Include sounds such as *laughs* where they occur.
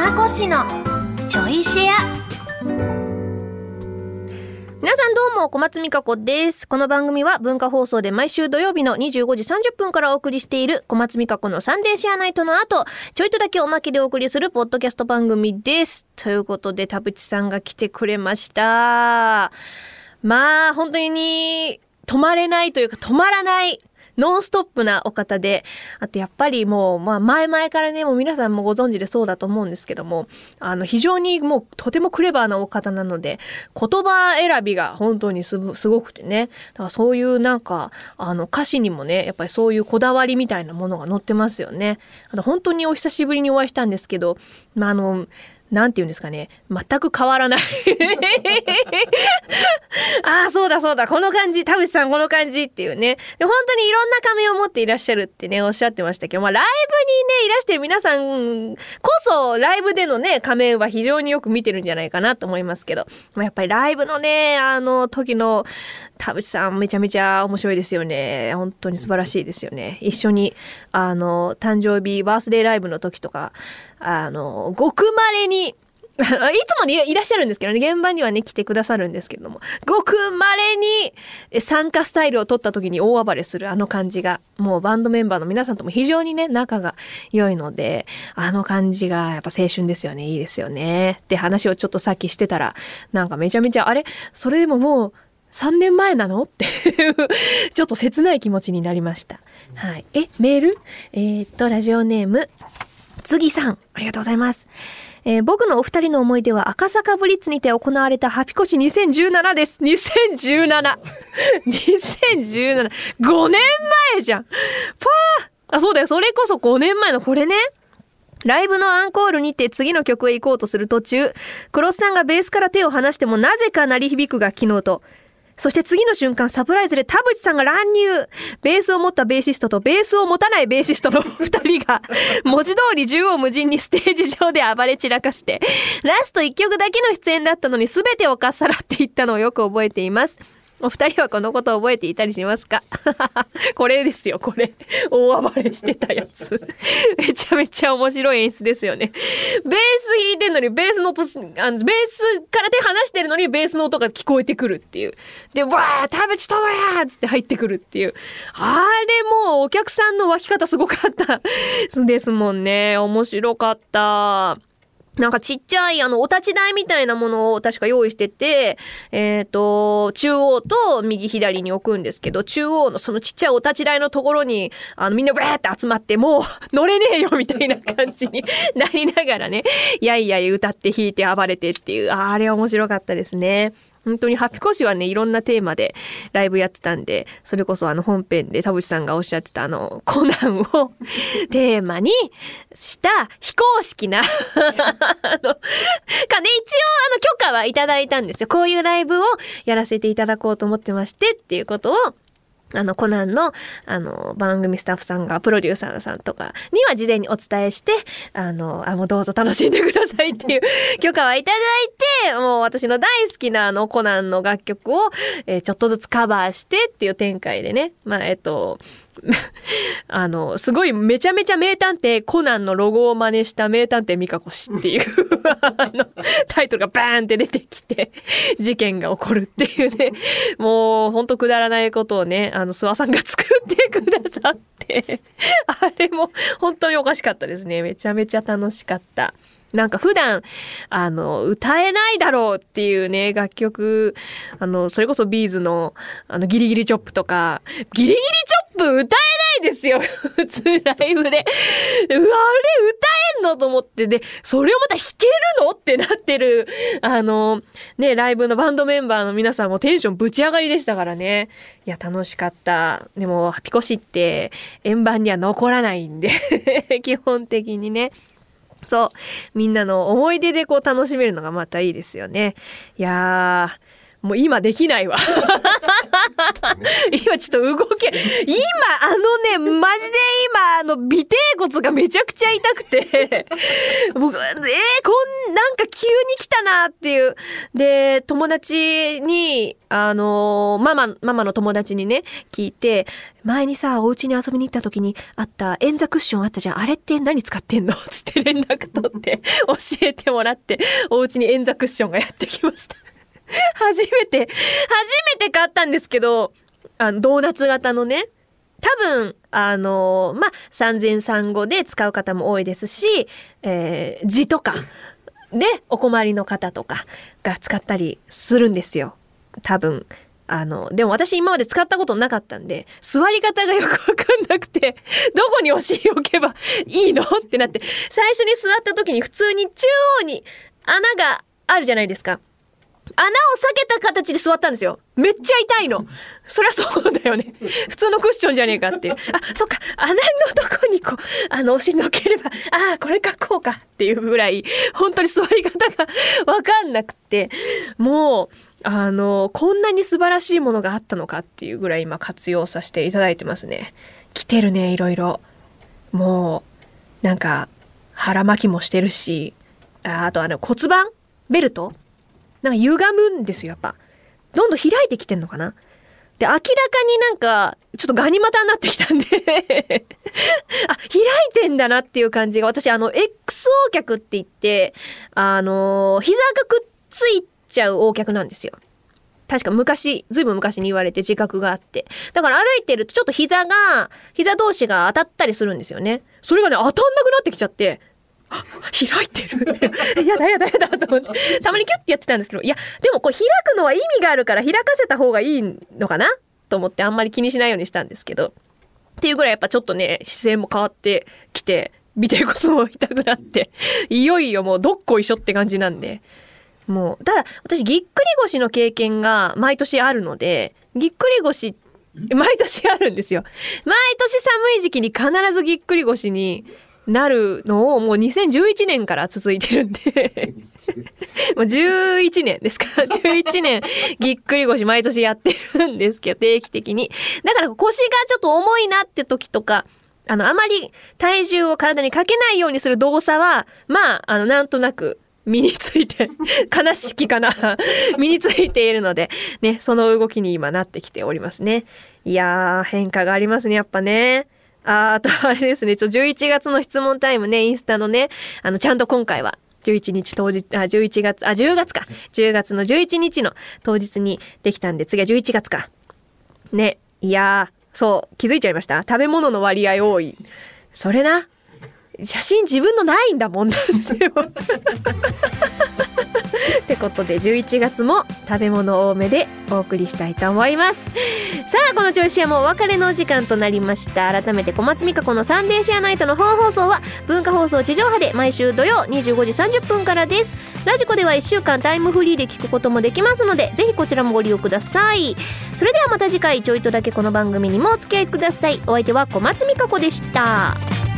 かこしのちょいシェア。皆さんどうも小松美香子です。この番組は文化放送で毎週土曜日の25時30分からお送りしている小松美香子のサンデーシェアナイトの後ちょいとだけおまけでお送りするポッドキャスト番組です。ということで田淵さんが来てくれました。まあ本当に止まれないというか止まらないノンストップなお方で、あとやっぱりもう、まあ前々からね、もう皆さんもご存知でそうだと思うんですけども、あの非常にもうとてもクレバーなお方なので、言葉選びが本当にすごくてね、だからそういうなんか、あの歌詞にもね、やっぱりそういうこだわりみたいなものが載ってますよね。あと本当にお久しぶりにお会いしたんですけど、まああの、なんて言うんですかね。全く変わらない *laughs* ああ、そうだそうだ。この感じ。田淵さんこの感じっていうね。で本当にいろんな仮面を持っていらっしゃるってね、おっしゃってましたけど、まあライブにね、いらしてる皆さんこそ、ライブでのね、仮面は非常によく見てるんじゃないかなと思いますけど、まあ、やっぱりライブのね、あの時の田淵さんめちゃめちゃ面白いですよね。本当に素晴らしいですよね。一緒に、あの、誕生日、バースデーライブの時とか、あの、ごくまれに、*laughs* いつもいらっしゃるんですけどね、現場にはね、来てくださるんですけども、ごく稀に参加スタイルを取った時に大暴れするあの感じが、もうバンドメンバーの皆さんとも非常にね、仲が良いので、あの感じがやっぱ青春ですよね、いいですよね。って話をちょっとさっきしてたら、なんかめちゃめちゃ、あれ？それでももう、3年前なの？っていうちょっと切ない気持ちになりました。はい。え、メール？えー、っと、ラジオネーム、次さん、ありがとうございます。えー、僕のお二人の思い出は赤坂ブリッツにて行われたハピコシ2017です。2017。2017。5年前じゃん。パーあ、そうだよ。それこそ5年前のこれね。ライブのアンコールにて次の曲へ行こうとする途中、クロスさんがベースから手を離してもなぜか鳴り響くが昨日と、そして次の瞬間、サプライズで田淵さんが乱入。ベースを持ったベーシストとベースを持たないベーシストの *laughs* 二人が、文字通り縦横無尽にステージ上で暴れ散らかして、ラスト一曲だけの出演だったのに全てをかっさらっていったのをよく覚えています。お二人はこのことを覚えていたりしますか？*laughs* これですよ、これ。大暴れしてたやつ。めちゃめちゃ面白い演出ですよね。ベース弾いてんのに、ベースの音、あのベースから手離してるのに、ベースの音が聞こえてくるっていう。で、わー、食べちともやーつって入ってくるっていう。あれもうお客さんの湧き方すごかったですもんね。面白かった。なんかちっちゃいあのお立ち台みたいなものを確か用意してて、えっ、ー、と、中央と右左に置くんですけど、中央のそのちっちゃいお立ち台のところに、あのみんなブーって集まって、もう乗れねえよみたいな感じに *laughs* なりながらね、やいやい歌って弾いて暴れてっていう、あれ面白かったですね。本当にハピコシはね、いろんなテーマでライブやってたんで、それこそあの本編で田淵さんがおっしゃってたあの、コナンを *laughs* テーマにした非公式なあの、かね、一応あの許可はいただいたんですよ。こういうライブをやらせていただこうと思ってましてっていうことをあの、コナンの、あの、番組スタッフさんが、プロデューサーさんとかには事前にお伝えして、あの、あ、もうどうぞ楽しんでくださいっていう *laughs* 許可はいただいて、もう私の大好きなあの、コナンの楽曲を、えー、ちょっとずつカバーしてっていう展開でね、まあ、えっと、あの、すごいめちゃめちゃ名探偵コナンのロゴを真似した名探偵ミカコ氏っていうあの、タイトルがバーンって出てきて、事件が起こるっていうね、もうほんとくだらないことをね、あの、諏訪さんが作ってくださって、あれも本当におかしかったですね。めちゃめちゃ楽しかった。なんか普段、あの、歌えないだろうっていうね、楽曲、あの、それこそビーズの、あの、ギリギリチョップとか、ギリギリチョップ歌えないですよ *laughs* 普通ライブで。うわ、あれ歌えんのと思って、で、それをまた弾けるのってなってる、あの、ね、ライブのバンドメンバーの皆さんもテンションぶち上がりでしたからね。いや、楽しかった。でも、ピコシって円盤には残らないんで *laughs* 基本的にね。そう。みんなの思い出でこう楽しめるのがまたいいですよね。いやー、もう今できないわ。*laughs* 今ちょっと動け今あのねマジで今あの尾てい骨がめちゃくちゃ痛くて。僕えー、こんなんか急に来たなっていう。で友達にあのママママの友達にね聞いて前にさお家に遊びに行った時にあった円座クッションあったじゃん。あれって何使ってんの？*laughs* つって連絡取って教えてもらってお家に円座クッションがやってきました *laughs* 初めて、初めて買ったんですけど、あの、ドーナツ型のね、多分、あのまあ、産前産後で使う方も多いですし、えー、字とかでお困りの方とかが使ったりするんですよ。多分。あの、でも私今まで使ったことなかったんで、座り方がよくわかんなくて、*laughs* どこにお尻置けばいいの？ってなって、最初に座った時に普通に中央に穴があるじゃないですか。穴を避けた形で座ったんですよ。めっちゃ痛いの。そりゃそうだよね。普通のクッションじゃねえかっていう。あ、そっか、穴のとこにこう、あの、押しのければ、ああ、これかこうかっていうぐらい、本当に座り方がわかんなくて、もう、あの、こんなに素晴らしいものがあったのかっていうぐらい今活用させていただいてますね。来てるね、いろいろ。もう、なんか、腹巻きもしてるし、ああとあの骨盤？ベルト？なんか歪むんですよ、やっぱ。どんどん開いてきてんのかなで、明らかになんか、ちょっとガニ股になってきたんで *laughs* あ、開いてんだなっていう感じが、私、あの、XO 脚って言って、あの、膝がくっついちゃう O 脚なんですよ。確か昔、ずいぶん昔に言われて自覚があって。だから歩いてるとちょっと膝が、膝同士が当たったりするんですよね。それがね、当たんなくなってきちゃって、開いてる。*laughs* やだやだやだと思って。たまにキュッてやってたんですけど。いやでもこれ開くのは意味があるから開かせた方がいいのかな？と思ってあんまり気にしないようにしたんですけど。っていうぐらいやっぱちょっとね姿勢も変わってきて見てこそも痛くなって。いよいよもうどっこいしょって感じなんで。もうただ私ぎっくり腰の経験が毎年あるのでぎっくり腰毎年あるんですよ。毎年寒い時期に必ずぎっくり腰になるのをもう2011年から続いてるんで。*laughs* もう11年ですか。*laughs* 11年ぎっくり腰毎年やってるんですけど定期的に。だから腰がちょっと重いなって時とかあのあまり体重を体にかけないようにする動作はまああのなんとなく身について *laughs* 悲しきかな。身についているのでねその動きに今なってきておりますね。いやー変化がありますねやっぱねああとあれですね、ちょ、11月の質問タイムね、インスタのね、あの、ちゃんと今回は、11日当日、あ、11月、あ、10月か。10月の11日の当日にできたんで、次は11月か。ね。いやー、そう、気づいちゃいました？食べ物の割合多い。それな。写真自分のないんだもんなんですよ。ってことで11月も食べ物多めでお送りしたいと思います。*laughs* さあこの調子はもうお別れのお時間となりました。改めて小松美香子のサンデーシェアナイトの本放送は文化放送地上波で毎週土曜25時30分からです。ラジコでは1週間タイムフリーで聞くこともできますのでぜひこちらもご利用ください。それではまた次回ちょいとだけこの番組にもお付き合いください。お相手は小松美香子でした。